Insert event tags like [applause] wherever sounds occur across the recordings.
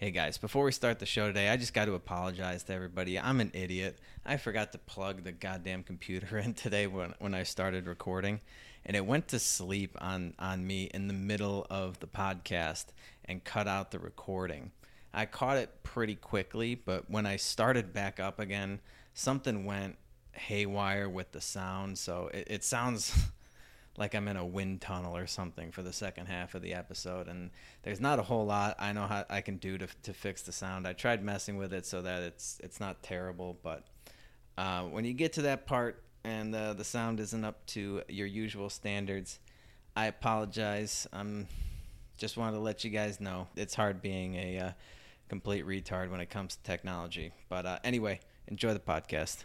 Hey guys, before we start the show today, I just got to apologize to everybody. I'm an idiot. I forgot to plug the goddamn computer [laughs] in today when, when I started recording, and it went to sleep on, on me in the middle of the podcast and cut out the recording. I caught it pretty quickly, but when I started back up again, something went haywire with the sound, so it, it sounds [laughs] like I'm in a wind tunnel or something for the second half of the episode. And there's not a whole lot I know how I can do to, to fix the sound. I tried messing with it so that it's it's not terrible, but uh, when you get to that part and uh, the sound isn't up to your usual standards, I apologize. I'm just wanted to let you guys know it's hard being a uh, complete retard when it comes to technology. But uh, anyway, enjoy the podcast.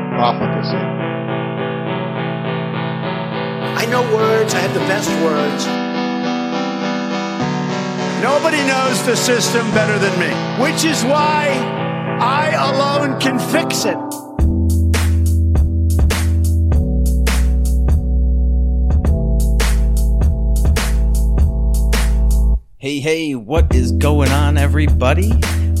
profligacy. I know words, I have the best words. Nobody knows the system better than me, which is why I alone can fix it. Hey, hey, what is going on, everybody?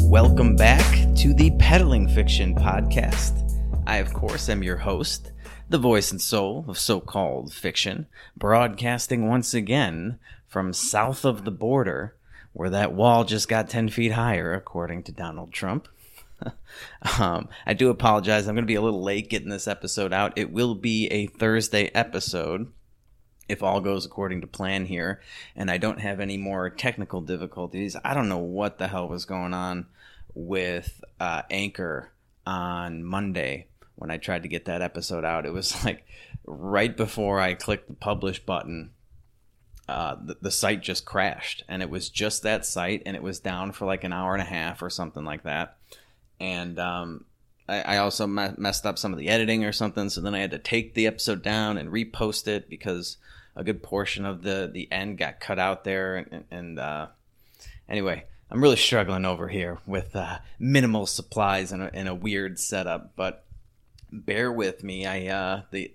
Welcome back to the Peddling Fiction Podcast. I, of course, am your host, the voice and soul of so called fiction, broadcasting once again from south of the border, where that wall just got 10 feet higher, according to Donald Trump. [laughs] um, I do apologize. I'm going to be a little late getting this episode out. It will be a Thursday episode if all goes according to plan here and I don't have any more technical difficulties. I don't know what the hell was going on with uh, Anchor on Monday when I tried to get that episode out. It was [laughs] like right before I clicked the publish button, uh, the, the site just crashed. And it was just that site, and it was down for like an hour and a half or something like that. And um, I, I, also me- messed up some of the editing or something. So then I had to take the episode down and repost it because a good portion of the, the end got cut out there. And, and uh, anyway, I'm really struggling over here with uh, minimal supplies and a, and a weird setup, but bear with me. I uh, the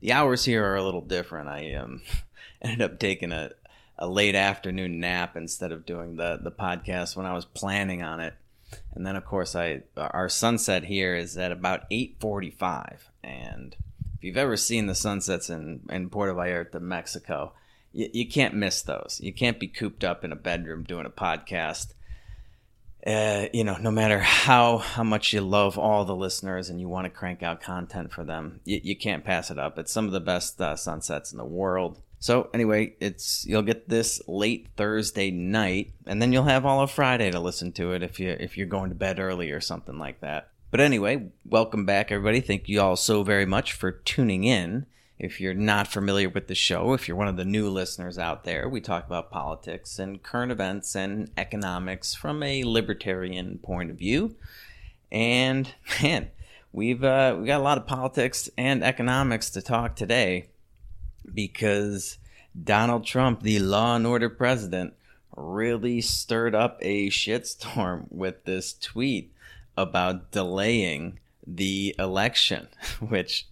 the hours here are a little different. I um, [laughs] ended up taking a, a late afternoon nap instead of doing the the podcast when I was planning on it. And then of course I our sunset here is at about 8:45 and if you've ever seen the sunsets in in Puerto Vallarta, Mexico, you, you can't miss those. You can't be cooped up in a bedroom doing a podcast uh, you know, no matter how how much you love all the listeners and you want to crank out content for them, you, you can't pass it up. It's some of the best uh, sunsets in the world. So anyway, it's you'll get this late Thursday night, and then you'll have all of Friday to listen to it if you if you're going to bed early or something like that. But anyway, welcome back, everybody. Thank you all so very much for tuning in. If you're not familiar with the show, if you're one of the new listeners out there, we talk about politics and current events and economics from a libertarian point of view. And [laughs] man, we've uh, we got a lot of politics and economics to talk today because Donald Trump, the law and order president, really stirred up a shitstorm [laughs] with this tweet about delaying the election, [laughs] which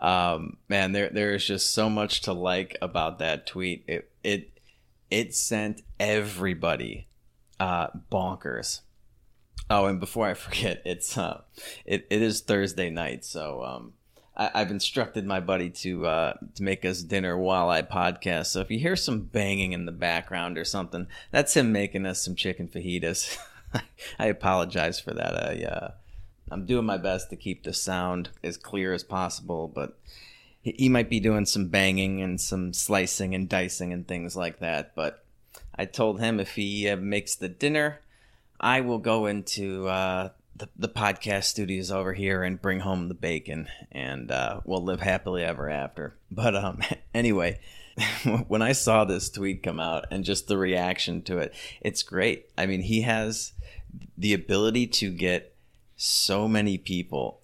um, man, there there is just so much to like about that tweet. It it it sent everybody uh, bonkers. Oh, and before I forget, it's uh, it, it is Thursday night, so um, I, have instructed my buddy to uh, to make us dinner while I podcast. So if you hear some banging in the background or something, that's him making us some chicken fajitas. [laughs] I apologize for that. I uh, I'm doing my best to keep the sound as clear as possible, but he might be doing some banging and some slicing and dicing and things like that. But I told him if he uh, makes the dinner, I will go into uh, the, the podcast studios over here and bring home the bacon, and uh, we'll live happily ever after. But um, [laughs] anyway, [laughs] when I saw this tweet come out and just the reaction to it, it's great. I mean, he has the ability to get so many people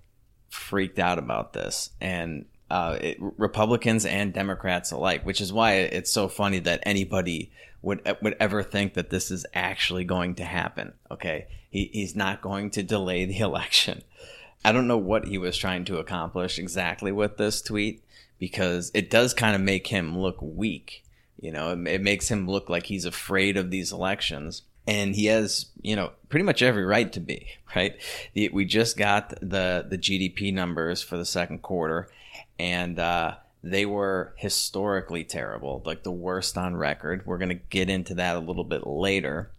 freaked out about this and uh, it, Republicans and Democrats alike, which is why it's so funny that anybody would would ever think that this is actually going to happen. Okay, he, he's not going to delay the [laughs] election. I don't know what he was trying to accomplish exactly with this tweet because it does kind of make him look weak. You know, it, it makes him look like he's afraid of these elections and he has you know pretty much every right to be right we just got the the gdp numbers for the second quarter and uh, they were historically terrible, like the worst on record. We're going to get into that a little bit later.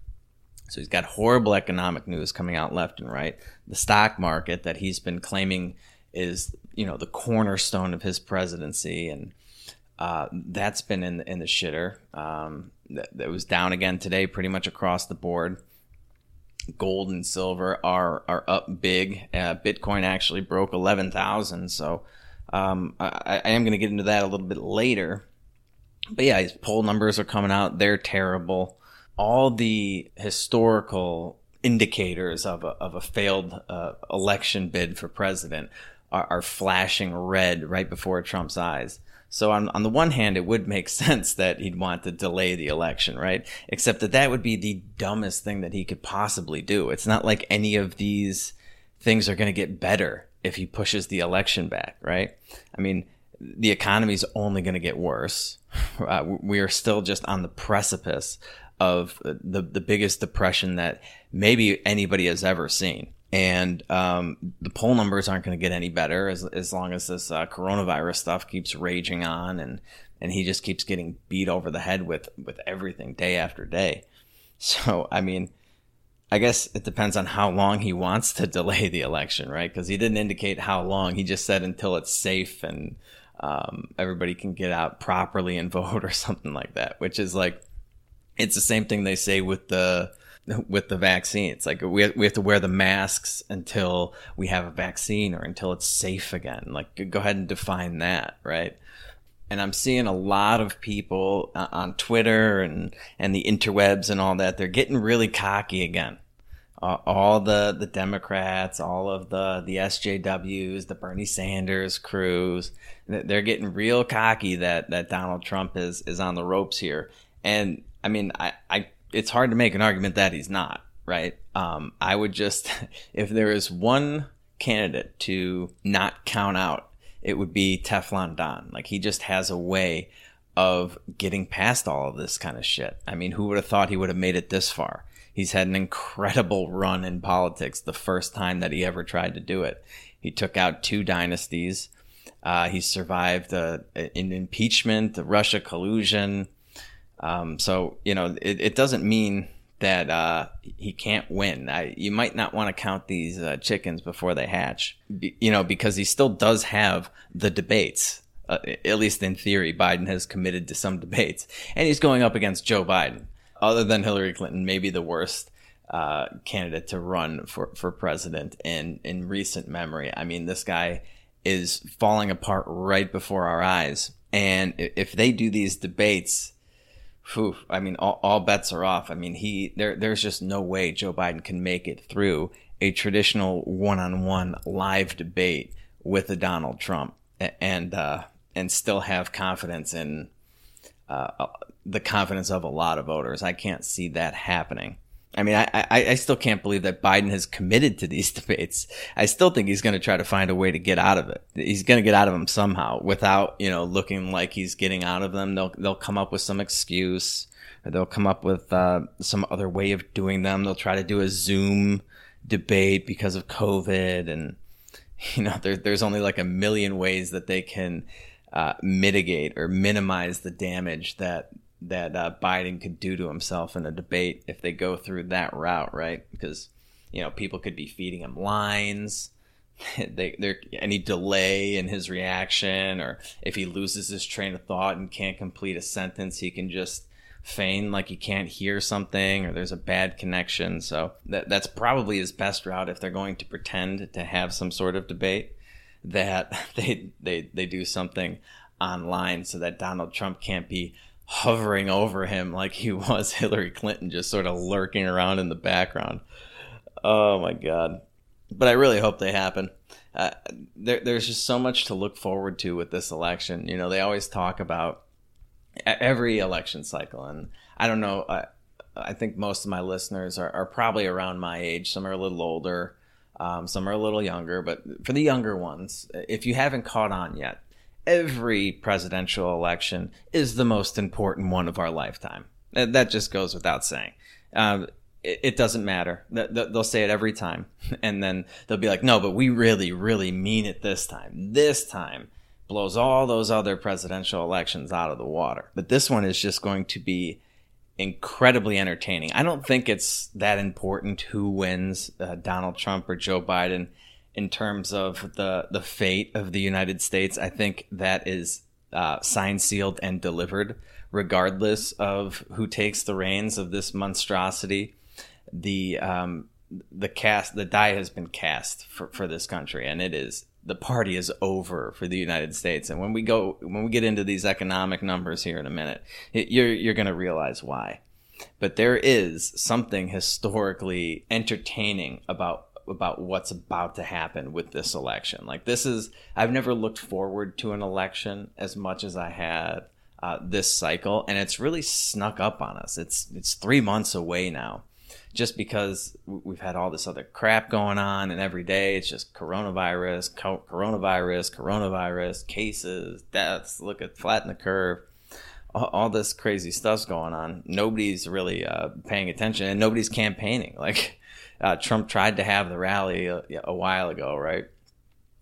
So he's got horrible economic news coming out left and right. The stock market that he's been claiming is, you know, the cornerstone of his presidency, and uh, that's been in the, in the shitter. Um, that, was down again today, pretty much across the board. Gold and silver are are up big. Uh, Bitcoin actually broke eleven thousand, so um, I, I am going to get into that a little bit later. But yeah, his poll numbers are coming out. They're terrible. All the historical indicators of a, of a failed uh, election bid for president are, are, flashing red right before Trump's eyes. So on, on the one hand, it would make [laughs] sense that he'd want to delay the election, right? Except that that would be the dumbest thing that he could possibly do. It's not like any of these things are going to get better if he pushes the election back, right? I mean, the economy is only going to get worse. [laughs] Uh, we are still just on the precipice of the the biggest depression that maybe anybody has ever seen. And um, the poll numbers aren't going to get any better as, as long as this uh, coronavirus stuff keeps raging on, and and he just keeps getting beat over the head with with everything day after day. So I mean, I guess it depends on how long he wants to [laughs] delay the election, right? Because he didn't indicate how long. He just said until it's safe and um, everybody can get out properly and [laughs] vote or something like that. Which is like, it's the same thing they say with the with the vaccine. It's like we we have to wear the masks until we have a vaccine or until it's safe again. Like, go ahead and define that, right? and I'm seeing a lot of people uh, on Twitter and and the interwebs and all that. They're getting really cocky again all the the Democrats, all of the the SJWs, the Bernie Sanders crews, they're getting real cocky that that Donald Trump is is on the ropes here. And I mean, I, I it's hard to make an argument that he's not right. Um, I would just [laughs] if there is one candidate to not count out, it would be Teflon Don. Like he just has a way of getting past all of this kind of shit. I mean, who would have thought he would have made it this far? He's had an incredible run in politics the first time that he ever tried to do it. He took out two dynasties. Uh, he survived uh, an impeachment, the Russia collusion. Um, so, you know, it, it doesn't mean that uh, he can't win. I, you might not want to count these uh, chickens before they hatch, Be, you know, because he still does have the debates. Uh, at least in theory, Biden has committed to some debates, and he's going up against Joe Biden, other than Hillary Clinton, maybe the worst uh, candidate to run for, for president in, in recent memory. I mean, this guy is falling apart right before our eyes. And if they do these debates, whew, I mean, all, all bets are off. I mean, he there there's just no way Joe Biden can make it through a traditional one-on-one live debate with a Donald Trump and uh, and still have confidence in uh, the confidence of a lot of voters. I can't see that happening. I mean, I, I, I, still can't believe that Biden has committed to these [laughs] debates. I still think he's going to try to find a way to get out of it. He's going to get out of them somehow without, you know, looking like he's getting out of them. They'll, they'll come up with some excuse or they'll come up with, uh, some other way of doing them. They'll try to do a Zoom debate because of COVID. And, [laughs] you know, there, there's only like a million ways that they can, uh, mitigate or minimize the damage that that uh, Biden could do to himself in a debate if they go through that route, right? Because you know people could be feeding him lines. [laughs] they there any delay in his reaction, or if he loses his train of thought and can't complete a sentence, he can just feign like he can't hear something or there's a bad connection. So that that's probably his best route if they're going to pretend to have some sort of debate that [laughs] they they they do something online so that Donald Trump can't be hovering over him like he [laughs] was Hillary Clinton, just sort of lurking around in the background. oh my god! But I really hope they happen. Uh, there, there's just so much to look forward to with this election. You know, they always talk about every election cycle, and I don't know. I, I think most of my listeners are, are probably around my age. Some are a little older, um, some are a little younger. But for the younger ones, if you haven't caught on yet, every presidential election is the most important one of our lifetime. That just goes without saying. Um, it, it, doesn't matter. They'll say it every time. [laughs] And then they'll be like, no, but we really, really mean it this time. This time blows all those other presidential elections out of the water. But this one is just going to be incredibly entertaining. I don't think it's that important who wins, uh, Donald Trump or Joe Biden, in terms of the the fate of the United States. I think that is uh, signed, sealed, and delivered, regardless of who takes the reins of this monstrosity. The um, the cast, the die has been cast for, for this country, and it is the party is over for the United States. And when we go, when we get into these economic numbers here in a minute, it, you're you're going to realize why. But there is something historically entertaining about about what's about to happen with this election. Like this is, I've never looked forward to an election as much as I had uh, this cycle, and it's really snuck up on us. It's it's three months away now just because we've had all this other crap going on and every day it's just coronavirus, coronavirus, coronavirus, cases, deaths, look at flatten the curve. All, all this crazy stuff's going on. Nobody's really uh, paying attention and nobody's campaigning. [laughs] Like uh, Trump tried to have the rally a, a while ago, right?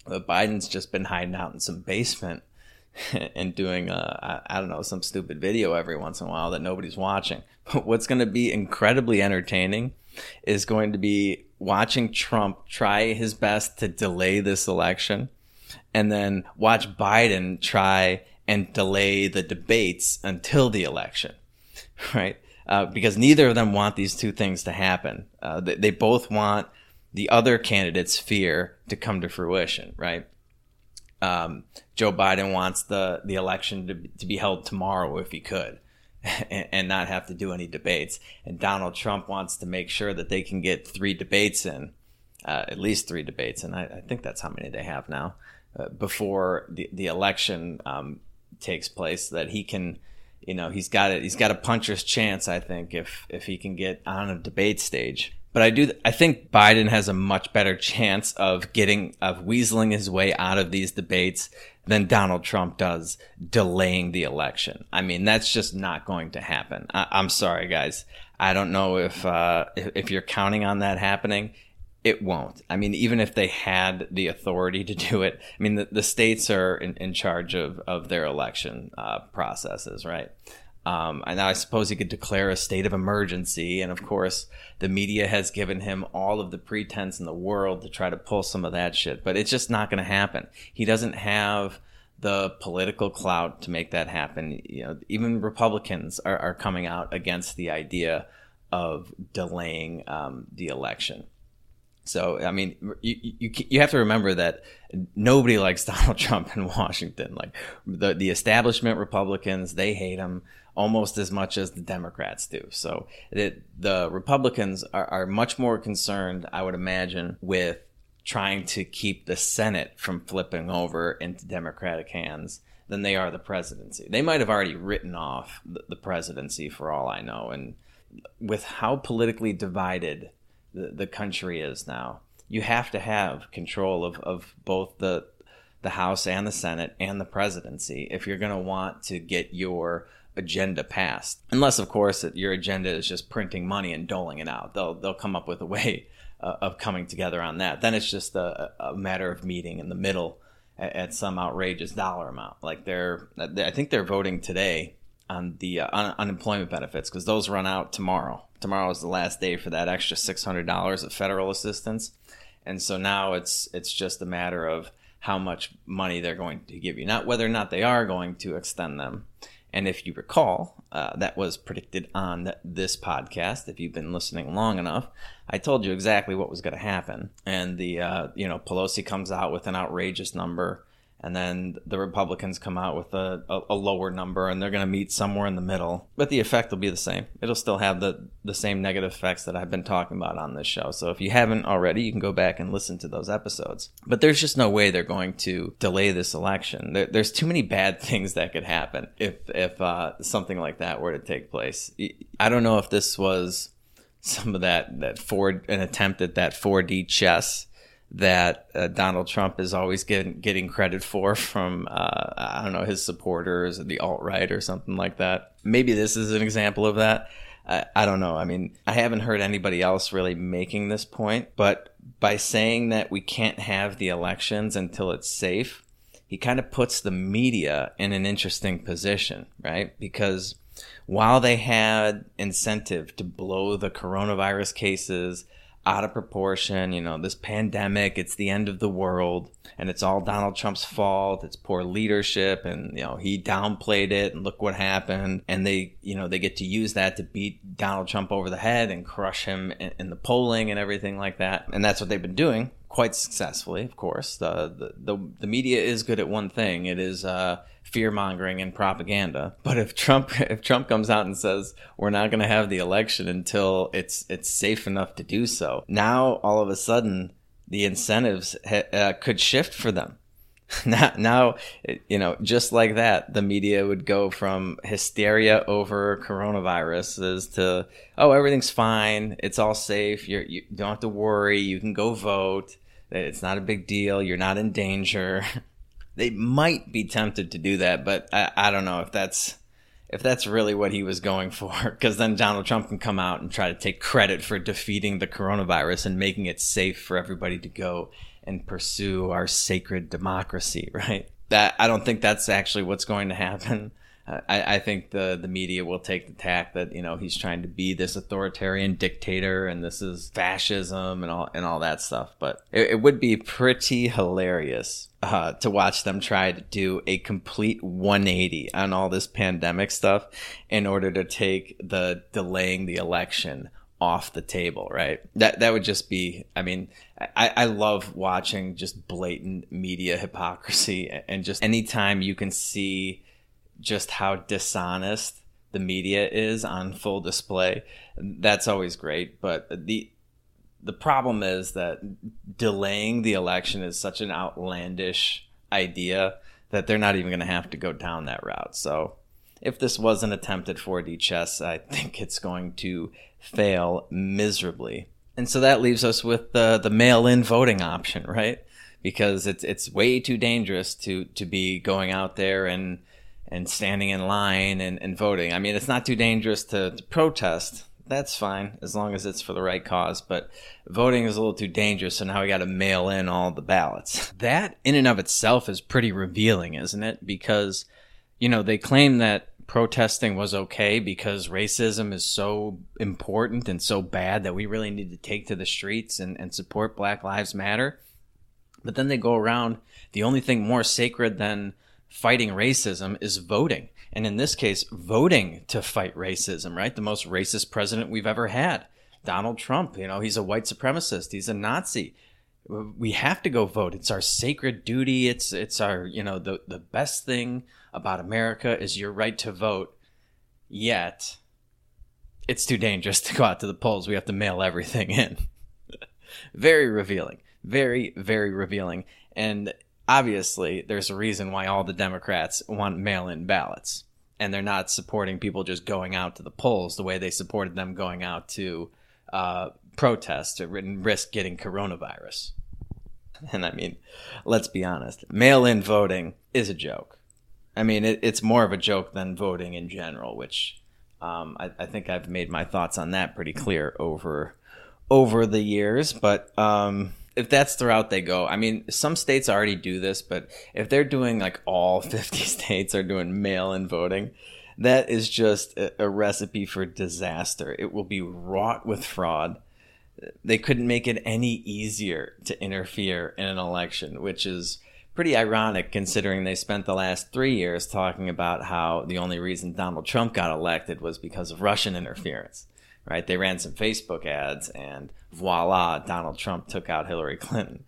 But Biden's just been hiding out in some basement [laughs] and doing uh, I don't know some stupid video every once in a while that nobody's watching. [laughs] But what's going to be incredibly entertaining is going to be watching Trump try his best to delay this election, and then watch Biden try and delay the debates until the election, [laughs] right? Uh, because neither of them want these two things to happen. Uh, they, they both want the other candidate's fear to come to fruition, right? Um, Joe Biden wants the the election to, to be held tomorrow if he could, [laughs] and, and, not have to do any debates. And Donald Trump wants to make sure that they can get three debates in, uh, at least three debates, and I, I, think that's how many they have now, uh, before the the election um, takes place. That he can, you know, he's got it. He's got a puncher's chance. I think if if he can get on a debate stage. But I do. I think Biden has a much better chance of getting of weaseling his way out of these debates than Donald Trump does delaying the election. I mean, that's just not going to happen. I, am sorry, guys. I don't know if, uh, if if you're counting on that happening. It won't. I mean, even if they had the authority to do it, I mean, the, the states are in, in charge of, of their election uh, processes, right? Um, and I suppose he could declare a state of emergency. And of course, the media has given him all of the pretense in the world to try to pull some of that shit. But it's just not going to happen. He doesn't have the political clout to make that happen. You know, even Republicans are, are coming out against the idea of delaying um, the election. So, I mean, you, you, you have to remember that nobody likes [laughs] Donald Trump in Washington. Like the, the establishment Republicans, they hate him almost as much as the Democrats do. So it, the Republicans are, are much more concerned, I would imagine, with trying to keep the Senate from flipping over into Democratic hands than they are the presidency. They might have already written off the, the presidency for all I know. And with how politically divided the, the country is now, you have to have control of, of both the the House and the Senate and the presidency if you're going to want to get your agenda passed. Unless, of course, your agenda is just printing money and doling it out. They'll they'll come up with a way uh, of coming together on that. Then it's just a, a matter of meeting in the middle at, at, some outrageous dollar amount. Like they're, I think they're voting today on the uh, un- unemployment benefits because those run out tomorrow. Tomorrow is the last day for that extra six hundred dollars of federal assistance, and so now it's it's just a matter of how much money they're going to give you, not whether or not they are going to extend them. And if you recall, uh, that was predicted on this podcast. If you've been listening long enough, I told you exactly what was going to happen. And the, uh, you know, Pelosi comes out with an outrageous number, and then the Republicans come out with a, a, a lower number, and they're going to meet somewhere in the middle. But the effect will be the same. It'll still have the the same negative effects that I've been talking about on this show. So if you haven't already, you can go back and listen to those episodes. But there's just no way they're going to delay this election. There, there's too many bad [laughs] things that could happen if if uh, something like that were to take place. I don't know if this was some of that that four an attempt at that 4D chess that uh, Donald Trump is always getting getting credit for from uh, I don't know his supporters, the alt right, or something like that. Maybe this is an example of that. I, I don't know. I mean, I haven't heard anybody else really making this point, but by saying that we can't have the elections until it's safe, he kind of puts the media in an interesting position, right? Because while they had incentive to blow the coronavirus cases out of proportion. You know, this pandemic, it's the end of the world and it's all Donald Trump's fault. It's poor leadership and, you know, he downplayed it and look what happened. And they, you know, they get to use that to beat Donald Trump over the head and crush him in, in the polling and everything like that. And that's what they've been doing quite successfully, of course. The, the, the, the media is good at one thing. It is, uh, fear mongering and propaganda. But if Trump [laughs] if Trump comes out and says we're not going to have the election until it's it's safe enough to do so, now all of a sudden the incentives uh, could shift for them. [laughs] now, now, you know, just like that, the media would go from hysteria over coronaviruses to, oh, everything's fine. It's all safe. You're, you don't have to worry. You can go vote. It's not a big deal. You're not in danger. [laughs] they might be tempted to do that, but I, I don't know if that's if that's really what he was going for, [laughs] because then Donald Trump can come out and try to take credit for defeating the coronavirus and making it safe for everybody to go and pursue our sacred democracy, [laughs] right? That I don't think that's actually what's going to happen. I, I, think the the media will take the tack that you know he's trying to be this authoritarian dictator and this is fascism and all and all that stuff. But it, it would be pretty hilarious uh, to watch them try to do a complete 180 on all this pandemic stuff in order to take the delaying the election off the table, right? That that would just be. I mean, I, I love watching just blatant media hypocrisy and just anytime you can see just how dishonest the media is on full display. That's always great, but the the problem is that delaying the election is such an outlandish idea that they're not even going to have to go down that route. So, if this was an attempt at 4D chess, I think it's going to fail miserably. And so that leaves us with the the mail-in voting option, right? Because it's it's way too dangerous to to be going out there and and standing in line and, and voting. I mean, it's not too dangerous to, to protest. That's fine as long as it's for the right cause. But voting is a little too dangerous, so now we got to mail in all the ballots. That, in and of itself, is pretty revealing, isn't it? Because, you know, they claim that protesting was okay because racism is so important and so bad that we really need to take to the streets and, and support Black Lives Matter. But then they go around, the only thing more sacred than fighting racism is voting. And in this case, voting to fight racism, right? The most racist president we've ever had. Donald Trump, you know, he's a white supremacist, he's a Nazi. We have to go vote. It's our sacred duty. It's it's our, you know, the the best thing about America is your right to vote. Yet it's too dangerous to go out to the polls. We have to mail everything in. [laughs] very revealing. Very, very revealing. And obviously there's a reason why all the Democrats want mail in ballots. And they're not supporting people just going out to the polls the way they supported them going out to uh, protest or risk getting coronavirus. And I mean, let's be honest, mail in voting is a joke. I mean, it, it's more of a joke than voting in general, which um, I, I, think I've made my thoughts on that pretty clear over over the years. But um, if that's the route they go, I mean, some states already do this, but if they're doing like all [laughs] 50 states are doing mail in voting, that is just a, a, recipe for disaster. It will be wrought with fraud. They couldn't make it any easier to interfere in an election, which is pretty ironic considering they spent the last three years talking about how the only reason Donald Trump got elected was because of Russian interference right? They ran some Facebook ads, and voila, Donald Trump took out Hillary Clinton.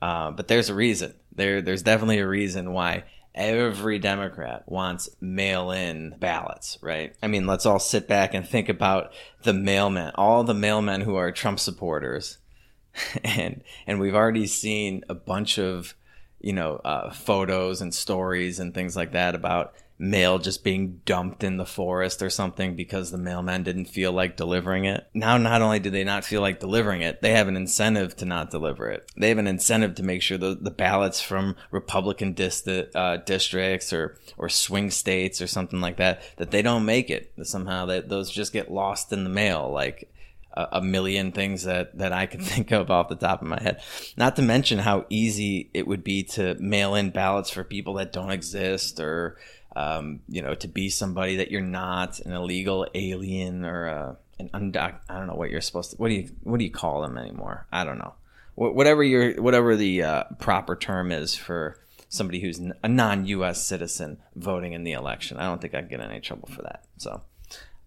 Uh, but there's a reason. There, there's definitely a reason why every Democrat wants mail-in ballots, right? I mean, let's all sit back and think about the mailmen, all the mailmen who are Trump supporters, [laughs] and and we've already seen a bunch of you know uh, photos and stories and things like that about mail just being dumped in the forest or something because the mailman didn't feel like delivering it. Now, not only do they not feel like delivering it, they have an incentive to not deliver it. They have an incentive to make sure the, the ballots from Republican dist- uh, districts or, or swing states or something like that, that they don't make it. That somehow that those just get lost in the mail. Like, a million things that, that I can [laughs] think of off the top of my head. Not to mention how easy it would be to mail in ballots for people that don't exist or um, you know, to be somebody that you're not, an illegal alien or uh, an undoc. I don't know what you're supposed to. What do you what do you call them anymore? I don't know. Wh- whatever your whatever the uh, proper term is for somebody who's a non-U.S. citizen voting in the election. I don't think I'd get any trouble for that. So,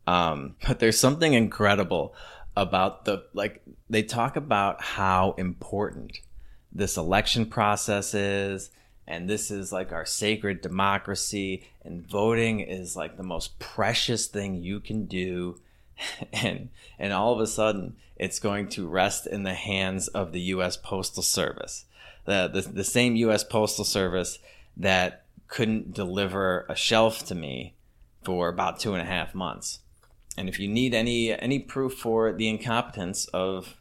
um, but there's something incredible about the like they talk about how important this election process is and this is like our sacred democracy and voting is like the most precious thing you can do. [laughs] And and all of a sudden it's going to rest in the hands of the US Postal Service. The the, the same US Postal Service that couldn't deliver a shelf to me for about two and a half months. And if you need any any proof for the incompetence of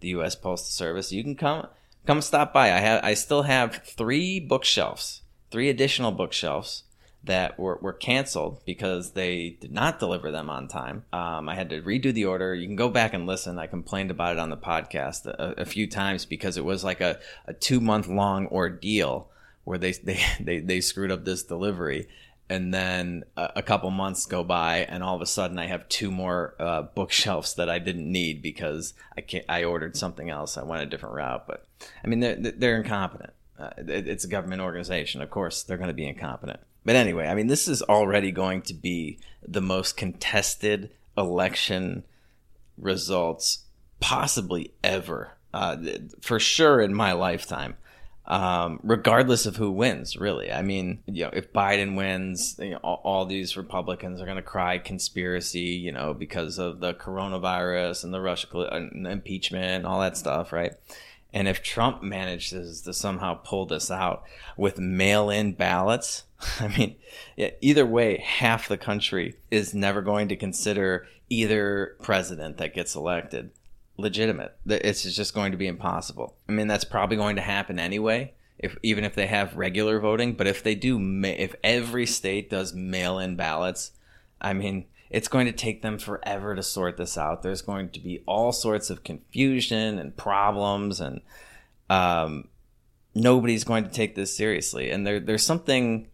the US Postal Service you can come come stop by. I have I still have three bookshelves, three additional bookshelves that were, were canceled because they did not deliver them on time. Um, I had to redo the order. You can go back and listen. I complained about it on the podcast a, a few times because it was like a, a two month long ordeal where they, they, [laughs] they, they screwed up this delivery and then a, a, couple months go by and all of a sudden i have two more uh, bookshelves that i didn't need because i can't i ordered something else. I went a different route but i mean they're, they're incompetent. Uh, it's a government organization. Of course they're going to be incompetent. But anyway i mean this is already going to be the most contested election results possibly ever uh, for sure in my lifetime um, regardless of who wins, really. I mean, you know, if Biden wins, you know, all, all these Republicans are going to cry conspiracy, you know, because of the coronavirus and the Russia and the impeachment and all that stuff, right? And if Trump manages to somehow pull this out with mail in ballots, [laughs] I mean, yeah, either way, half the country is never going to consider either president that gets elected legitimate. It's just going to be impossible. I mean, that's probably going to happen anyway. If even if they have regular voting, but if they do, if every state does mail-in ballots, I mean, it's going to take them forever to sort this out. There's going to be all sorts of confusion and problems, and um, nobody's going to take this seriously. And there, there's something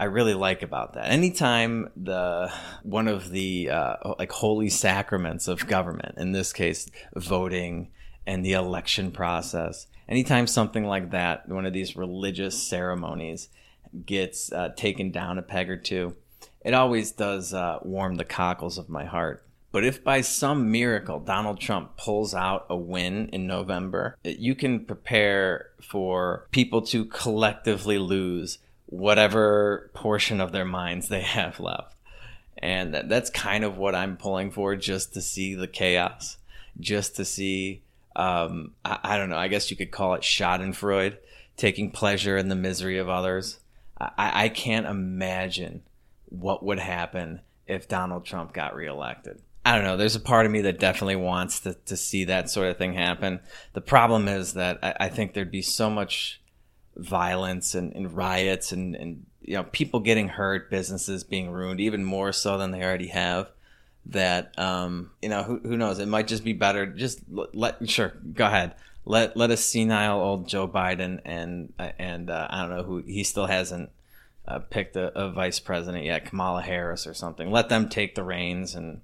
I really like about that. Anytime the one of the uh, like holy sacraments of government, in this case, voting and the election process, anytime something like that, one of these religious ceremonies gets uh, taken down a peg or two, it always does uh, warm the cockles of my heart. But if by some miracle Donald Trump pulls out a win in November, you can prepare for people to collectively lose whatever portion of their minds they [laughs] have left. And that, that's kind of what I'm pulling for just to see the chaos, just to see, um, I, I, don't know, I guess you could call it Schadenfreude, taking pleasure in the misery of others. I, I can't imagine what would happen if Donald Trump got reelected. I don't know. There's a part of me that definitely wants to, to see that sort of thing happen. The problem is that I, I think there'd be so much violence and, and riots and, and you know people getting hurt, businesses being ruined, even more so than they already have. That um, you know, who, who knows? It might just be better. Just let, let sure go ahead. Let let a senile old Joe Biden and and uh, I don't know who he still hasn't uh, picked a, a, vice president yet, Kamala Harris or something. Let them take the reins and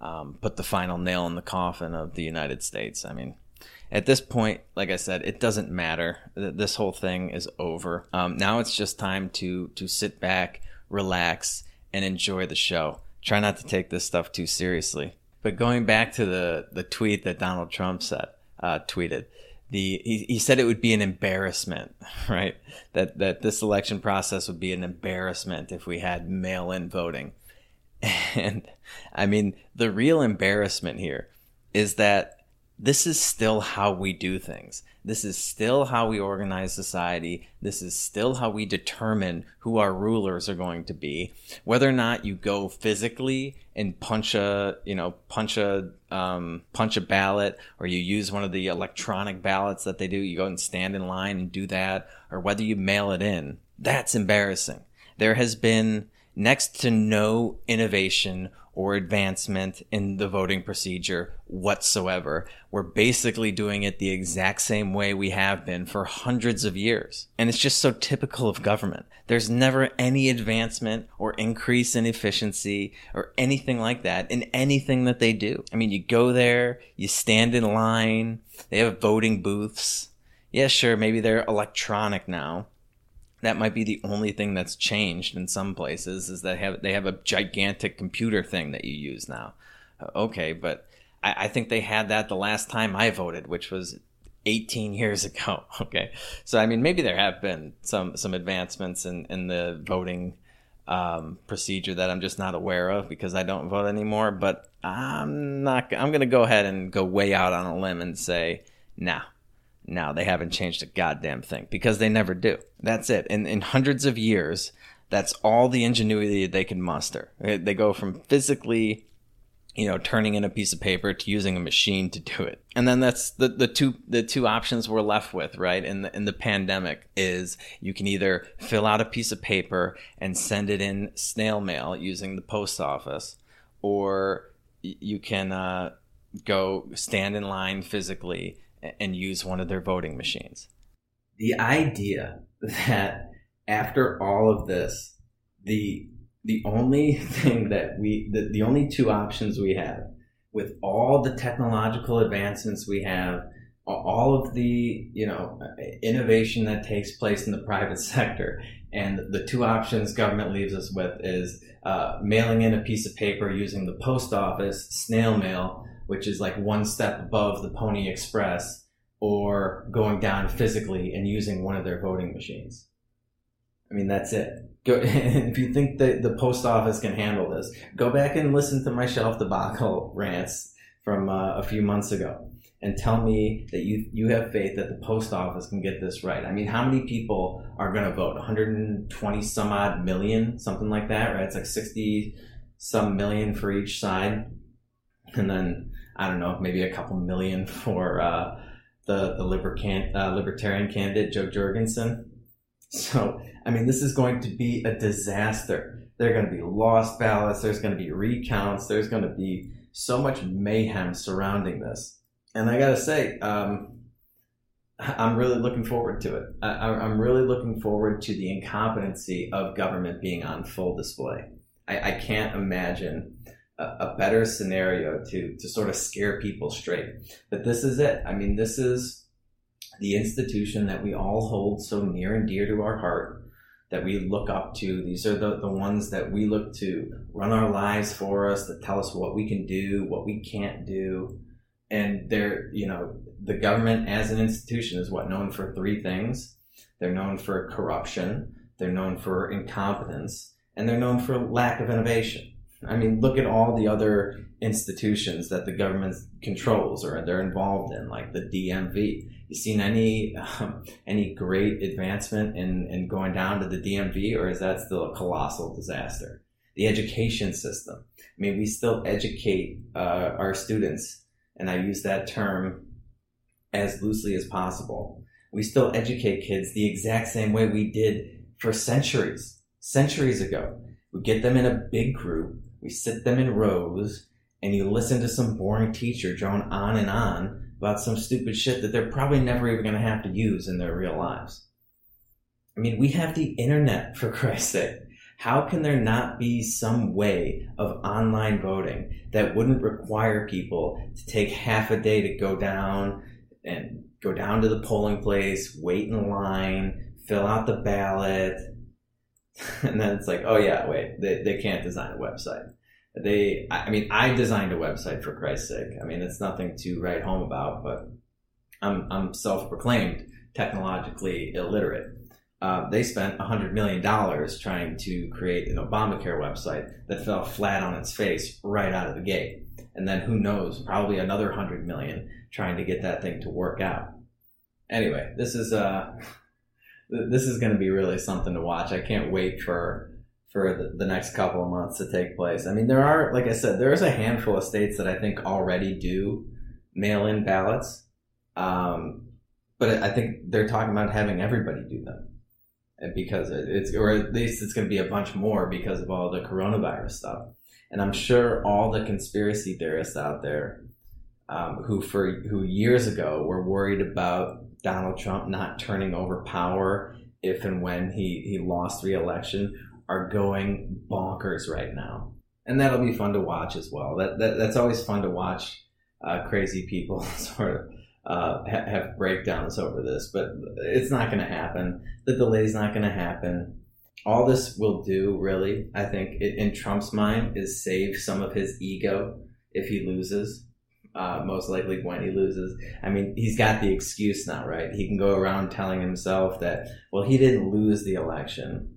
um, put the final nail in the coffin of the United States. I mean, at this point, like I said, it doesn't matter. This whole thing is over. Um, now it's just time to to sit back, relax, and enjoy the show. Try not to take this stuff too seriously. But going back to the the tweet that Donald Trump said, uh, tweeted, the he, he said it would be an embarrassment, [laughs] right? That that this election process would be an embarrassment if we had mail-in voting. [laughs] And I mean, the real embarrassment here is that this is still how we do things. This is still how we organize society. This is still how we determine who our rulers are going to be. Whether or not you go physically and punch a, you know, punch a, um, punch a ballot, or you use one of the electronic ballots that they do, you go and stand in line and do that, or whether you mail it in, that's embarrassing. There has been next to no innovation or advancement in the voting procedure whatsoever. We're basically doing it the exact same way we have been for hundreds of years. And it's just so typical of government. There's never any advancement or increase in efficiency or anything like that in anything that they do. I mean, you go there, you stand in line, they have voting booths. Yeah, sure, maybe they're electronic now, that might be the only thing that's changed in some places is that have they have a gigantic computer thing that you use now. Uh, okay, but I, I think they had that the last time I voted, which was 18 [laughs] years ago. [laughs] Okay, so I mean maybe there have been some some advancements in in the voting um, procedure that I'm just not aware of because I don't vote anymore. But I'm not. I'm going to go ahead and go way out on a limb and say, nah, now they haven't changed a goddamn thing because they never do. That's it. In, in hundreds of years, that's all the ingenuity they can muster. They go from physically, you know, turning in a piece of paper to using a machine to do it. And then that's the, the two the two options we're left with, right? In the in the pandemic is you can either fill out a piece of paper and send it in snail mail using the post office, or you can uh, go stand in line physically and use one of their voting machines. The idea that after all of this, the the only thing that we the, the only two options we have with all the technological advancements we have all of the you know innovation that takes place in the private sector and the two options government leaves us with is uh, mailing in a piece of paper using the post office snail mail which is like one step above the Pony Express, or going down physically and using one of their voting machines. I mean, that's it. Go, [laughs] if you think that the post office can handle this, go back and listen to my shelf debacle [laughs] rants from uh, a few months ago and tell me that you you have faith that the post office can get this right. I mean, how many people are going to vote? 120 some odd million, something like that, right? It's like 60 some million for each side, and then I don't know, maybe a couple million [laughs] for uh, the the libercan, uh, libertarian candidate Jo Jorgensen. So I mean, this is going to be a disaster. There are going to be lost ballots. There's going to be recounts. There's going to be so much mayhem surrounding this. And I got to say, um, I'm really looking forward to it. I, am really looking forward to the incompetency of government being on full display. I, I can't imagine a, a better scenario to to sort of scare people straight. But this is it. I mean, this is the institution that we all hold so near and dear to our heart that we look up to. These are the, the ones that we look to run our lives for us, that tell us what we can do, what we can't do. And they're, you know, the government as an institution is what known for three things. They're known for corruption, they're known for incompetence, and they're known for lack of innovation. I mean, look at all the other institutions that the government controls or they're involved in, like the DMV. You seen any um, any great advancement in, in going down to the DMV, or is that still a colossal disaster? The education system. I mean, we still educate uh, our students, and I use that term as loosely as possible. We still educate kids the exact same way we did for centuries, centuries ago. We get them in a big group we sit them in rows and you listen to some boring teacher drone on and on about some stupid shit that they're probably never even going to have to use in their real lives. I mean, we have the internet [laughs] for Christ's sake. How can there not be some way of online voting that wouldn't require people to take half a day to go down and go down to the polling place, wait in line, fill out the ballot, [laughs] and then it's like, oh yeah, wait, they, they can't design a website they i mean i designed a website for christ's sake i mean it's nothing to write home about but I'm, I'm self proclaimed technologically illiterate. Uh, they spent $100 million trying to create an Obamacare website that fell flat on its face right out of the gate. And then who knows, probably another 100 million trying to get that thing to work out. Anyway, this is uh this is going to be really something to watch. I can't wait for for the, the next couple of months to take place. I mean, there are like I said, there's a handful of states that I think already do mail-in ballots. Um, but I think they're talking about having everybody do them because it's, or at least it's going to be a bunch more because of all the coronavirus stuff. And I'm sure all the conspiracy theorists out there um, who for who years ago were worried about Donald Trump not turning over power if and when he, he lost re-election are going bonkers right now. And that'll be fun to watch as well. That, that that's always fun to watch uh, crazy people [laughs] sort of uh, ha- have breakdowns over this, but it's not going to happen. The delay's not going to happen. All this will do, really, I think, in Trump's mind, is save some of his ego if he loses. Uh, most likely when he loses. I mean, he's got the excuse now, right? He can go around telling himself that, well, he didn't lose the election.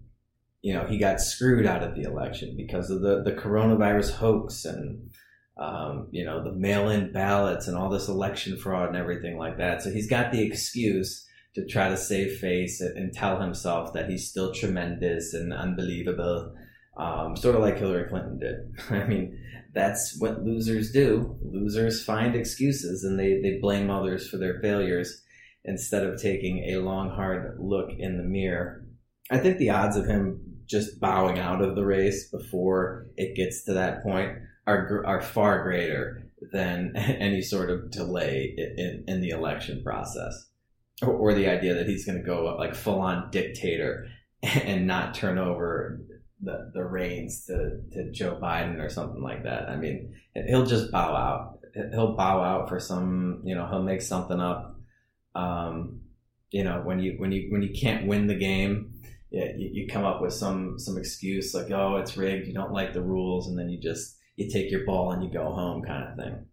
You know, he got screwed out of the election because of the, the coronavirus hoax and um, you know, the mail-in ballots and all this election fraud and everything like that. So he's got the excuse to try to save face and tell himself that he's still tremendous and unbelievable, um, sort of like Hillary Clinton did. [laughs] I mean, that's what losers do. Losers find excuses and they, they blame others for their failures instead of taking a long, hard look in the mirror. I think the odds of him just bowing out of the race before it gets to that point are are far greater than [laughs] any sort of delay in, in the election process, or, or the idea that he's going to go like full on dictator [laughs] and not turn over the, the reins to, to Joe Biden or something like that. I mean, he'll just bow out. He'll bow out for some, you know, he'll make something up. Um, you know, when you when you when you can't win the game, yeah, you, you come up with some some excuse like, oh, it's rigged. You don't like the rules, and then you just you take your ball and you go home kind of thing.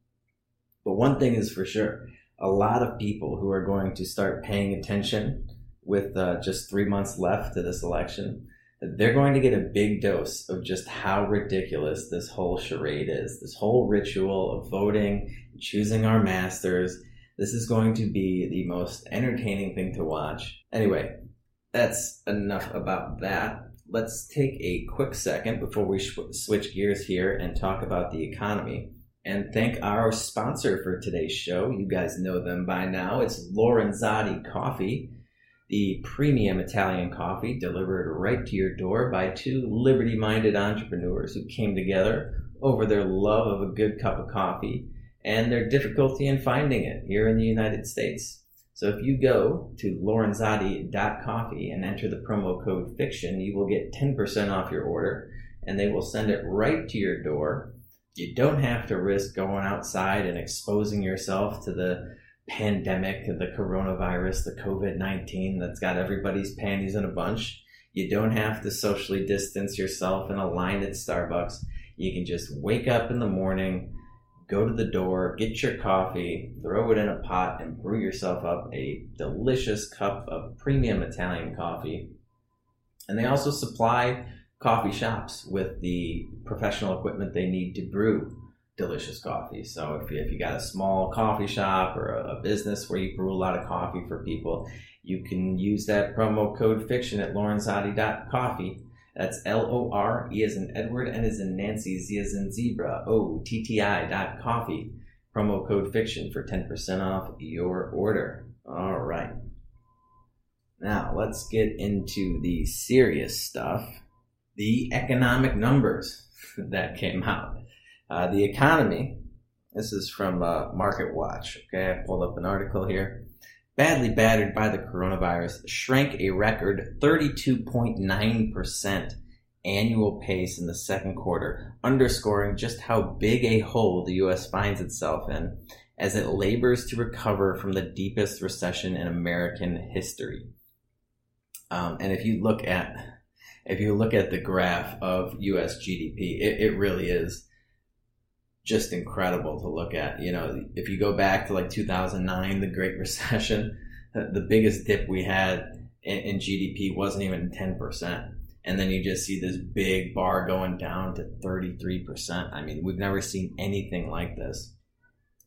But one thing is for sure, a lot of people who are going to start paying attention with uh, just three months left to this election, they're going to get a big dose of just how ridiculous this whole charade is. This whole ritual of voting, choosing our masters. This is going to be the most entertaining thing to watch. Anyway, that's enough about that let's take a quick second before we switch gears here and talk about the economy and thank our sponsor for today's show. You guys know them by now. It's Lorenzotti Coffee, the premium Italian coffee delivered right to your door by two liberty minded entrepreneurs who came together over their love of a good cup of coffee and their difficulty in finding it here in the United States. So if you go to lorenzotti.coffee and enter the promo code fiction, you will get 10% off your order and they will send it right to your door. You don't have to risk going outside and exposing yourself to the pandemic, the coronavirus, the COVID 19 that's got everybody's panties in a bunch. You don't have to socially distance yourself in a line at Starbucks. You can just wake up in the morning, go to the door, get your coffee, throw it in a pot, and brew yourself up a delicious cup of premium Italian coffee. And they also supply coffee shops with the professional equipment they need to brew delicious coffee. So if you, if you got a small coffee shop or a, business where you brew a lot of coffee for people, you can use that promo code fiction at lorenzotti.coffee that's L O R E as in Edward, N as in Nancy, Z as in zebra, O T T I dot coffee. Promo code fiction for 10% off your order. All right. Now let's get into the serious stuff. The economic numbers [laughs] that came out. Uh, the economy, this is from uh, MarketWatch. Okay, I pulled up an article here badly battered by the coronavirus, shrank a record 32.9% annual pace in the second quarter, underscoring just how big a hole the U.S. finds itself in as it labors to recover from the deepest recession in American history. Um, and if you look at if you look at the graph of U.S. GDP, it, it really is just incredible to look at. You know, if you go back to like 2009, the Great [laughs] Recession, the biggest dip we had in, in GDP wasn't even 10%. And then you just see this big bar going down to 33%. I mean, we've never seen anything like this.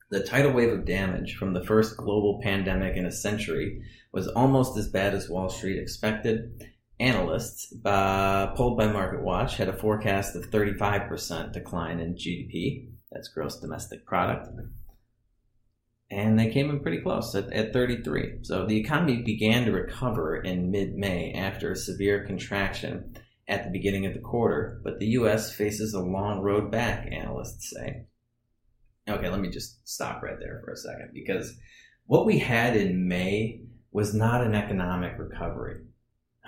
The tidal wave of damage from the first global pandemic in a century was almost as bad as Wall Street expected. Analysts, uh, polled by MarketWatch, had a forecast of 35% decline in GDP. That's gross domestic product. And they came in pretty close at, at 33. So the economy began to recover in mid May after a severe contraction at the beginning of the quarter, but the U.S. faces a long road back, analysts say. Okay, let me just stop right there for a second because what we had in May was not an economic recovery.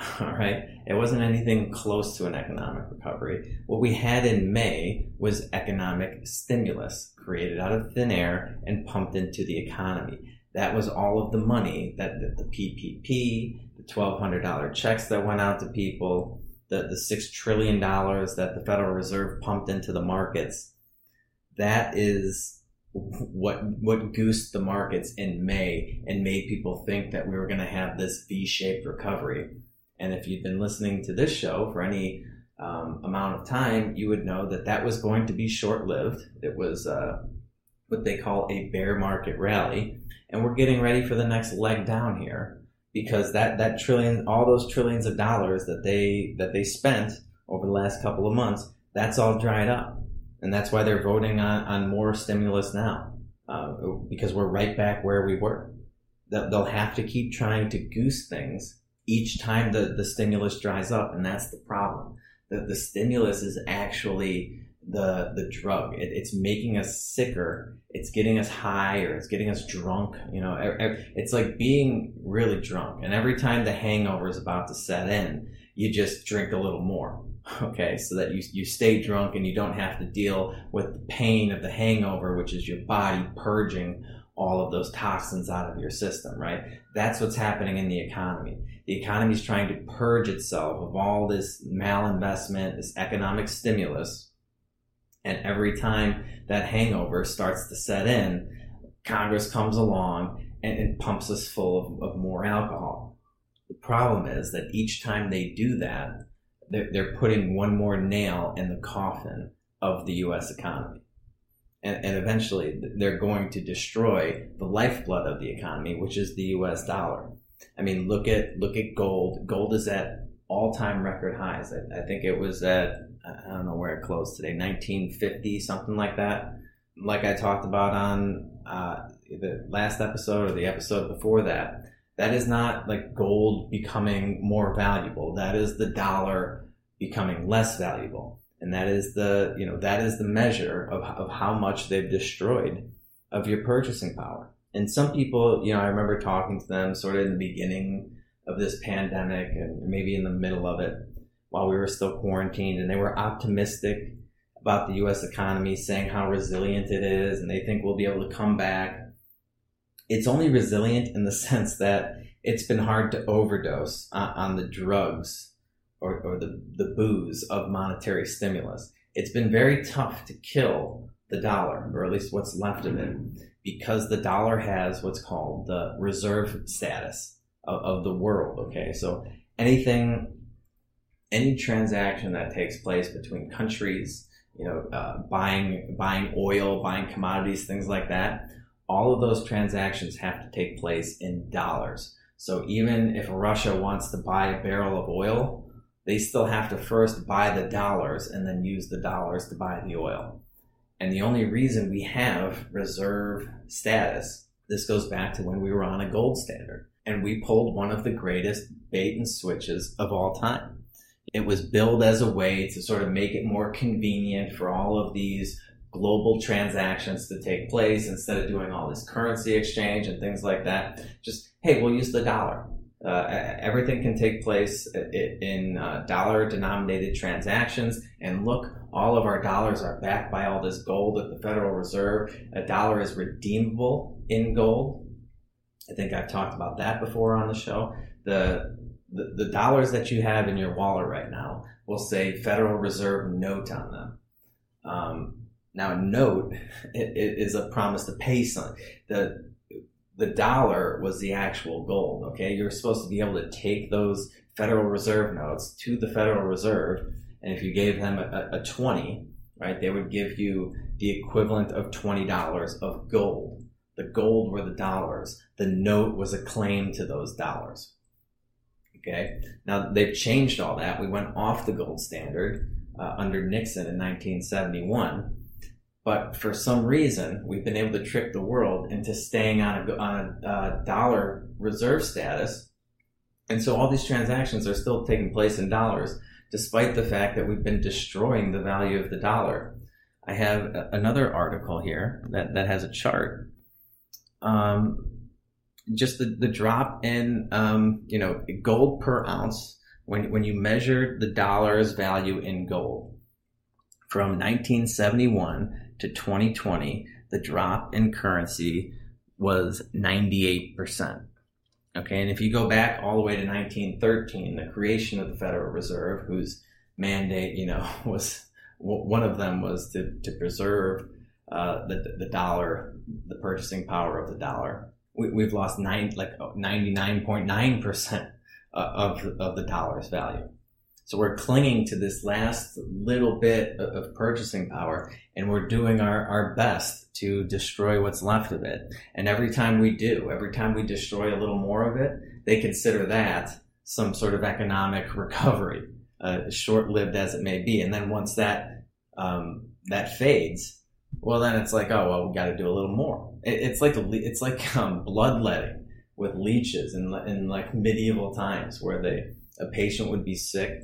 [laughs] All right. It wasn't anything close to an economic recovery. What we had in May was economic stimulus created out of thin air and pumped into the economy. That was all of the money that, that the PPP, the $1,200 checks that went out to people, the, the $6 trillion that the Federal Reserve pumped into the markets. That is what what goosed the markets in May and made people think that we were going to have this V-shaped recovery. And if you've been listening to this show for any um, amount of time, you would know that that was going to be short lived. It was uh, what they call a bear market rally. And we're getting ready for the next leg down here because that, that trillion, all those trillions of dollars that they, that they spent over the last couple of months, that's all dried up. And that's why they're voting on, on more stimulus now, uh, because we're right back where we were. They'll have to keep trying to goose things each time the, the stimulus dries up, and that's the problem. The, the stimulus is actually the the drug. It, it's making us sicker. It's getting us high, or it's getting us drunk. You know, it's like being really drunk. And every time the hangover is about to set in, you just drink a little more. [laughs] Okay, so that you you stay drunk and you don't have to deal with the pain of the hangover, which is your body purging all of those toxins out of your system. Right? That's what's happening in the economy the economy is trying to purge itself of all this malinvestment, this economic stimulus. And every time that hangover starts to set in, Congress comes along and, and pumps us full of, of, more alcohol. The problem is that each time they do that, they're, they're putting one more nail in the coffin of the U.S. economy. And, and eventually, they're going to destroy the lifeblood of the economy, which is the U.S. dollar. I mean, look at look at gold. Gold is at all time record highs. I, I, think it was at I don't know where it closed today, 1950 something like that. Like I talked about on uh, the last episode or the episode before that. That is not like gold becoming more valuable. That is the dollar becoming less valuable, and that is the you know that is the measure of of how much they've destroyed of your purchasing power and some people, you know, I remember talking to them sort of in the beginning of this pandemic and maybe in the middle of it while we were still quarantined, and they were optimistic about the U.S. economy, saying how resilient it is, and they think we'll be able to come back. It's only resilient in the [laughs] sense that it's been hard to overdose on, on the drugs or, or the, the booze of monetary stimulus. It's been very tough to kill the dollar, or at least what's left of it because the dollar has what's called the reserve status of, of the world. Okay, so anything, any transaction that takes place between countries, you know, uh, buying buying oil, buying commodities, things like that, all of those transactions have to take place in dollars. So even if Russia wants to buy a barrel of oil, they still have to first buy the dollars and then use the dollars to buy the oil. And the only reason we have reserve status, this goes back to when we were on a gold standard and we pulled one of the greatest bait and switches of all time. It was billed as a way to sort of make it more convenient for all of these global transactions to take place instead of doing all this currency exchange and things like that. Just, hey, we'll use the dollar. Uh, everything can take place in uh, dollar denominated transactions. And look, all of our dollars are backed by all this gold at the Federal Reserve. A dollar is redeemable in gold. I think I've talked about that before on the show. The, the, the dollars that you have in your wallet right now will say Federal Reserve note on them. Um, Now, a note [laughs] is a promise to pay some. The the dollar was the actual gold. Okay, you're supposed to be able to take those Federal Reserve notes to the Federal Reserve, and if you gave them a, a twenty, right, they would give you the equivalent of twenty dollars of gold. The gold were the dollars. The note was a claim to those dollars. Okay, now they've changed all that. We went off the gold standard uh, under Nixon in 1971 but for some reason, we've been able to trick the world into staying on a, on a uh, dollar reserve status. And so all these transactions are still taking place in dollars, despite the fact that we've been destroying the value of the dollar. I have another article here that, that has a chart. Um, just the, the drop in, um, you know, gold per ounce when, when you measure the dollar's value in gold from 1971 to 2020, the drop in currency was 98%. Okay, and if you go back all the way to 1913, the creation of the Federal Reserve, whose mandate, you know, [laughs] was one of them was to, to preserve uh, the, the dollar, the purchasing power of the dollar. We, have lost nine, like 99.9% of, of the dollar's value. So we're clinging to this last little bit of purchasing power and we're doing our, our best to destroy what's left of it. And every time we do, every time we destroy a little more of it, they consider that some sort of economic [laughs] recovery, uh, short-lived as it may be. And then once that, um, that fades, well, then it's like, oh, well, we got to do a little more. It, it's like, it's like, um, bloodletting with leeches in, in like medieval times where they, a patient would be sick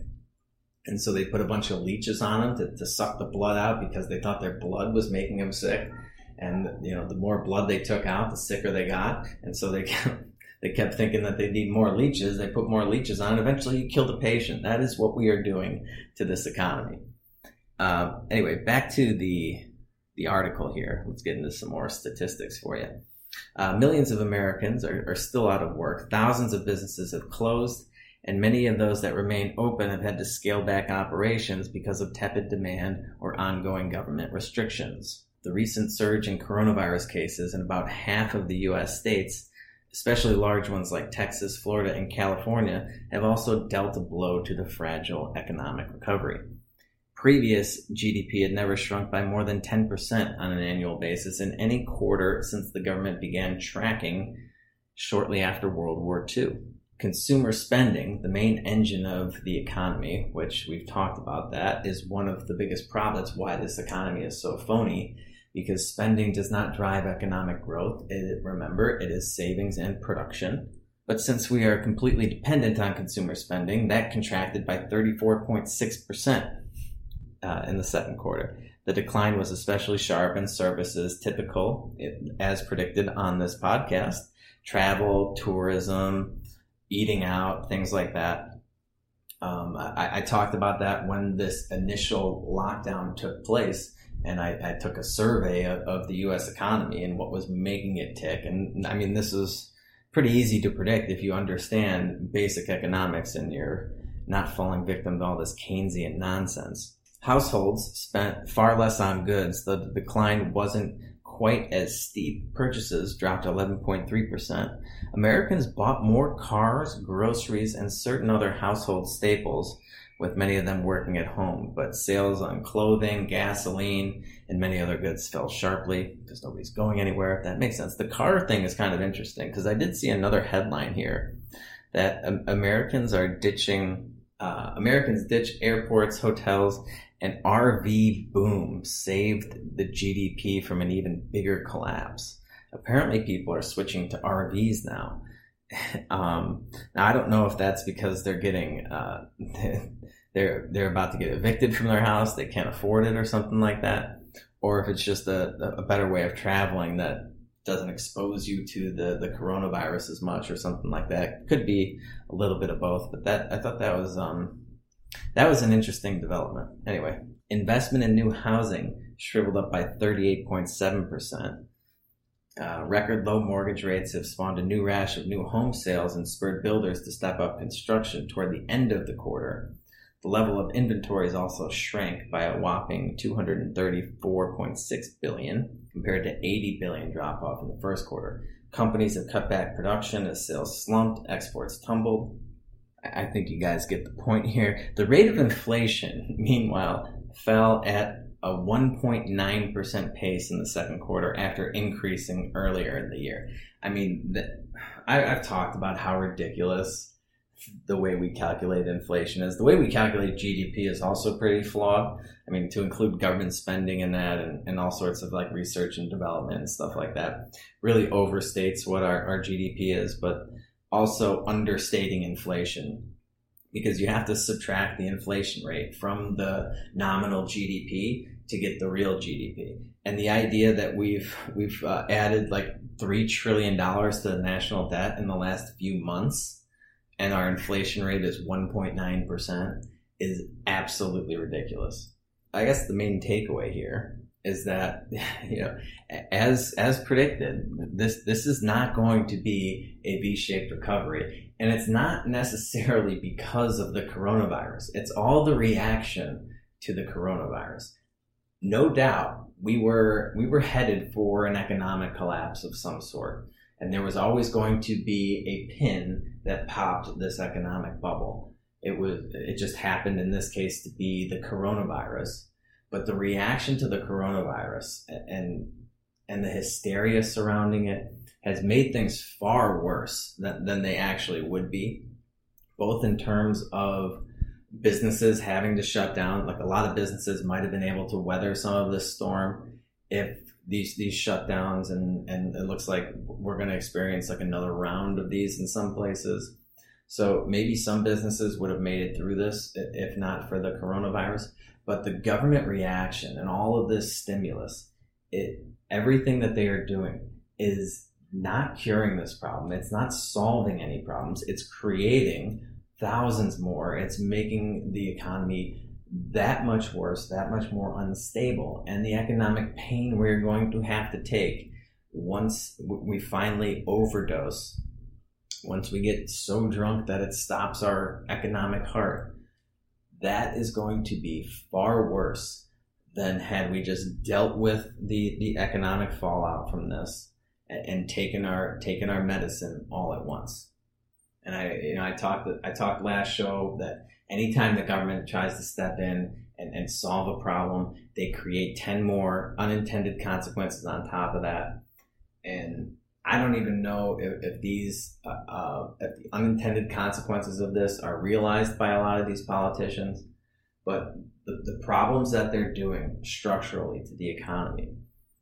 and so they put a bunch of leeches on them to, to suck the blood out because they thought their blood was making them sick. And, you know, the more blood they took out, the sicker they got. And so they [laughs] kept, they kept thinking that they need more leeches. They put more leeches on. Eventually you kill the patient. That is what we are doing to this economy. Uh, anyway, back to the, the article here. Let's get into some more statistics for you. Uh, millions of Americans are, are still out of work. Thousands of businesses have closed and many of those that remain open have had to scale back operations because of tepid demand or ongoing government restrictions. The recent surge in coronavirus cases in about half of the U.S. states, especially large ones like Texas, Florida, and California, have also dealt a blow to the fragile economic recovery. Previous GDP had never shrunk by more than 10% on an annual basis in any quarter since the government began tracking shortly after World War II consumer spending, the main engine of the economy, which we've talked about that, is one of the biggest problems why this economy is so phony because spending does not drive economic growth. It, remember, it is savings and production. But since we are completely dependent on consumer spending, that contracted by 34.6% uh, in the second quarter. The decline was especially sharp in services typical, as predicted on this podcast travel, tourism, eating out, things like that. Um, I, I, talked about that when this initial lockdown took place, and I, I took a survey of, of, the U.S. economy and what was making it tick. And I mean, this is pretty easy to predict if you understand basic economics and you're not falling victim to all this Keynesian nonsense. Households spent far less on goods. The decline wasn't quite as steep. Purchases dropped 11.3%. Americans bought more cars, groceries, and certain other household staples, with many of them working at home. But sales on clothing, gasoline, and many other goods fell sharply because nobody's going anywhere. If that makes sense. The car thing is kind of interesting because I did see another headline here that Americans are ditching, uh, Americans ditch airports, hotels, an RV boom saved the GDP from an even bigger collapse. Apparently, people are switching to RVs now. [laughs] um, now, I don't know if that's because they're getting uh, [laughs] they're they're about to get evicted from their house, they can't afford it, or something like that, or if it's just a, a better way of traveling that doesn't expose you to the, the coronavirus as much, or something like that. Could be a little bit of both, but that I thought that was um, that was an interesting development. Anyway, investment in new housing shriveled up by 38.7%. Uh, record low mortgage rates have spawned a new rash of new home sales and spurred builders to step up construction toward the end of the quarter. The level of inventories also shrank by a whopping 234.6 billion compared to 80 billion drop off in the first quarter. Companies have cut back production as sales slumped, exports tumbled. I think you guys get the point here. The rate of inflation, [laughs] meanwhile, fell at a 1.9% pace in the second quarter after increasing earlier in the year. I mean, the, I, I've talked about how ridiculous the way we calculate inflation is. The way we calculate GDP is also pretty flawed. I mean, to include government spending in that and, and all sorts of like research and development and stuff like that really overstates what our, our GDP is, but also understating inflation because you have to subtract the inflation rate from the nominal GDP to get the real GDP. And the idea that we've we've uh, added like three trillion dollars to the national debt in the last few months, and our inflation rate is one point nine percent, is absolutely ridiculous. I guess the main takeaway here is that [laughs] you know as as predicted this this is not going to be a v-shaped recovery. And it's not necessarily because of the coronavirus. It's all the reaction to the coronavirus. No doubt we were we were headed for an economic collapse of some sort. And there was always going to be a pin that popped this economic bubble. It was it just happened in this case to be the coronavirus but the reaction to the coronavirus and and the hysteria surrounding it has made things far worse than, than they actually would be, both in terms of businesses having to shut down. Like a lot of businesses might have been able to weather some of this storm if these these shutdowns and and it looks like we're going to experience like another round of these in some places. So maybe some businesses would have made it through this if not for the coronavirus. But the government reaction and all of this stimulus, it everything that they are doing is not curing this problem. It's not solving any problems. It's creating thousands more. It's making the economy that much worse, that much more unstable. And the economic pain we're going to have to take once we finally overdose, once we get so drunk that it stops our economic heart, that is going to be far worse than had we just dealt with the, the economic fallout from this and, and taken our taken our medicine all at once. And I you know I talked I talked last show that anytime the government tries to step in and, and solve a problem, they create ten more unintended consequences on top of that. And I don't even know if, if these uh, uh, if the unintended consequences of this are realized by a lot of these politicians, but the, the problems that they're doing structurally to the economy,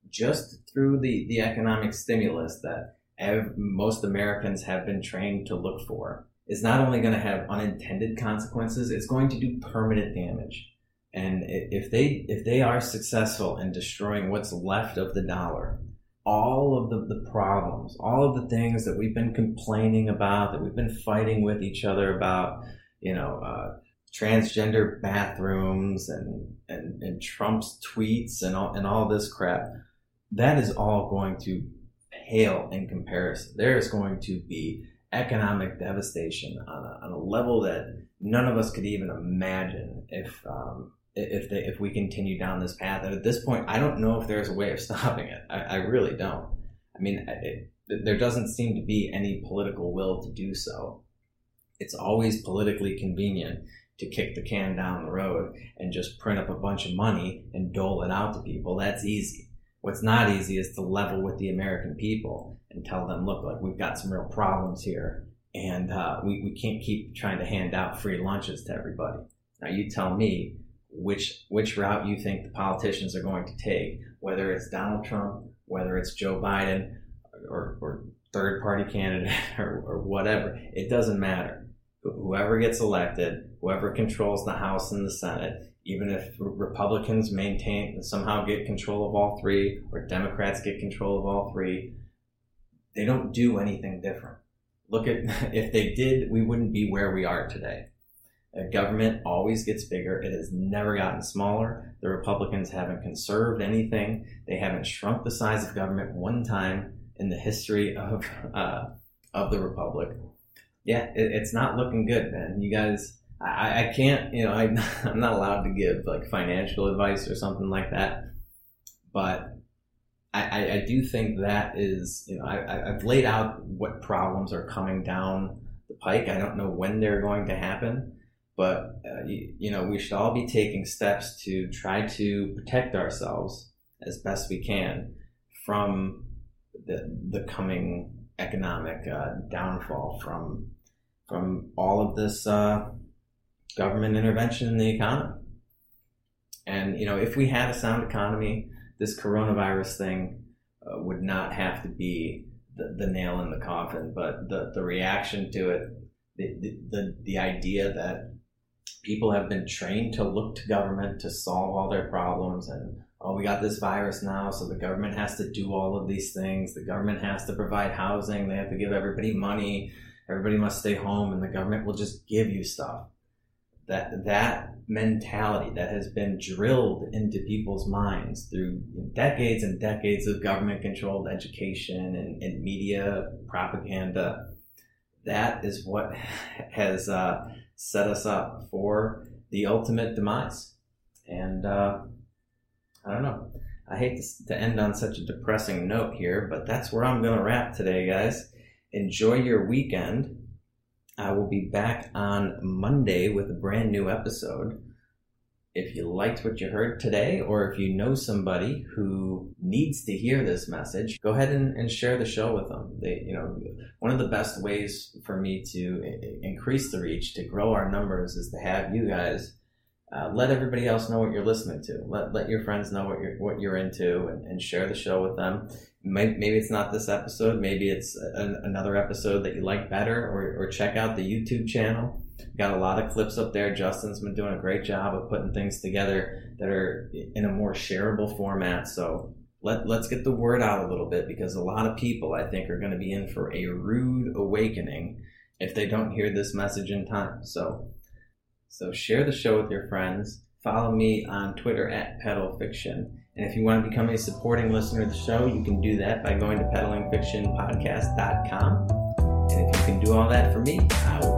just through the, the economic stimulus that ev- most Americans have been trained to look for, is not only going to have unintended consequences, it's going to do permanent damage. And if they if they are successful in destroying what's left of the dollar, all of the, the problems, all of the things that we've been complaining about, that we've been fighting with each other about, you know, uh, transgender bathrooms and, and, and Trump's tweets and all, and all this crap, that is all going to pale in comparison. There is going to be economic devastation on a, on a level that none of us could even imagine if um, if they, if we continue down this path. And at this point, I don't know if there's a way of [laughs] stopping it. I, I really don't. I mean, it, there doesn't seem to be any political will to do so. It's always politically convenient to kick the can down the road and just print up a bunch of money and dole it out to people. That's easy. What's not easy is to level with the American people and tell them, look, like we've got some real problems here, and uh, we we can't keep trying to hand out free lunches to everybody. Now you tell me which which route you think the politicians are going to take, whether it's Donald Trump, whether it's Joe Biden, or, or third party candidate, [laughs] or, or whatever. It doesn't matter. Whoever gets elected, whoever controls the House and the Senate, even if Republicans maintain somehow get control of all three, or Democrats get control of all three, they don't do anything different. Look at [laughs] if they did, we wouldn't be where we are today government always gets bigger. It has never gotten smaller. The Republicans haven't conserved anything. They haven't shrunk the size of government one time in the history of [laughs] uh, of the republic. Yeah, it, it's not looking good, man. You guys, I, I can't, you know, I, [laughs] I'm not allowed to give like financial advice or something like that, but I, I do think that is, you know, I, I've laid out what problems are coming down the pike. I don't know when they're going to happen, but uh, you, you know, we should all be taking steps to try to protect ourselves as best we can from the the coming economic uh, downfall from from all of this uh, government intervention in the economy. And you know, if we had a sound economy, this coronavirus thing uh, would not have to be the, the nail in the coffin. But the the reaction to it, the, the the idea that people have been trained to look to government to solve all their problems and oh we got this virus now so the government has to do all of these things. The government has to provide housing. They have to give everybody money. Everybody must stay home and the government will just give you stuff. That that mentality that has been drilled into people's minds through decades and decades of government controlled education and, and, media propaganda that is what [laughs] has uh, set us up for the ultimate demise. And uh, i don't know. I hate to, to end on such a depressing note here but that's where i'm going to wrap today guys. Enjoy your weekend. I will be back on Monday with a brand new episode. If you liked what you heard today, or if you know somebody who needs to hear this message, go ahead and, and share the show with them. They, you know, one of the best ways for me to increase the reach, to grow our numbers, is to have you guys uh, let everybody else know what you're listening to. Let, let your friends know what you're what you're into, and, and share the show with them maybe it's not this episode maybe it's a, another episode that you like better or, or check out the youtube channel got a lot of clips up there. Justin's been doing a great job of putting things together that are in a more shareable format. So let, let's get the word out a little bit because a lot of people i think are going to be in for a rude awakening if they don't hear this message in time. So so share the show with your friends. Follow me on twitter at pedal fiction. And if you want to become a supporting listener of the show, you can do that by going to peddlingfictionpodcast.com. And if you can do all that for me, I will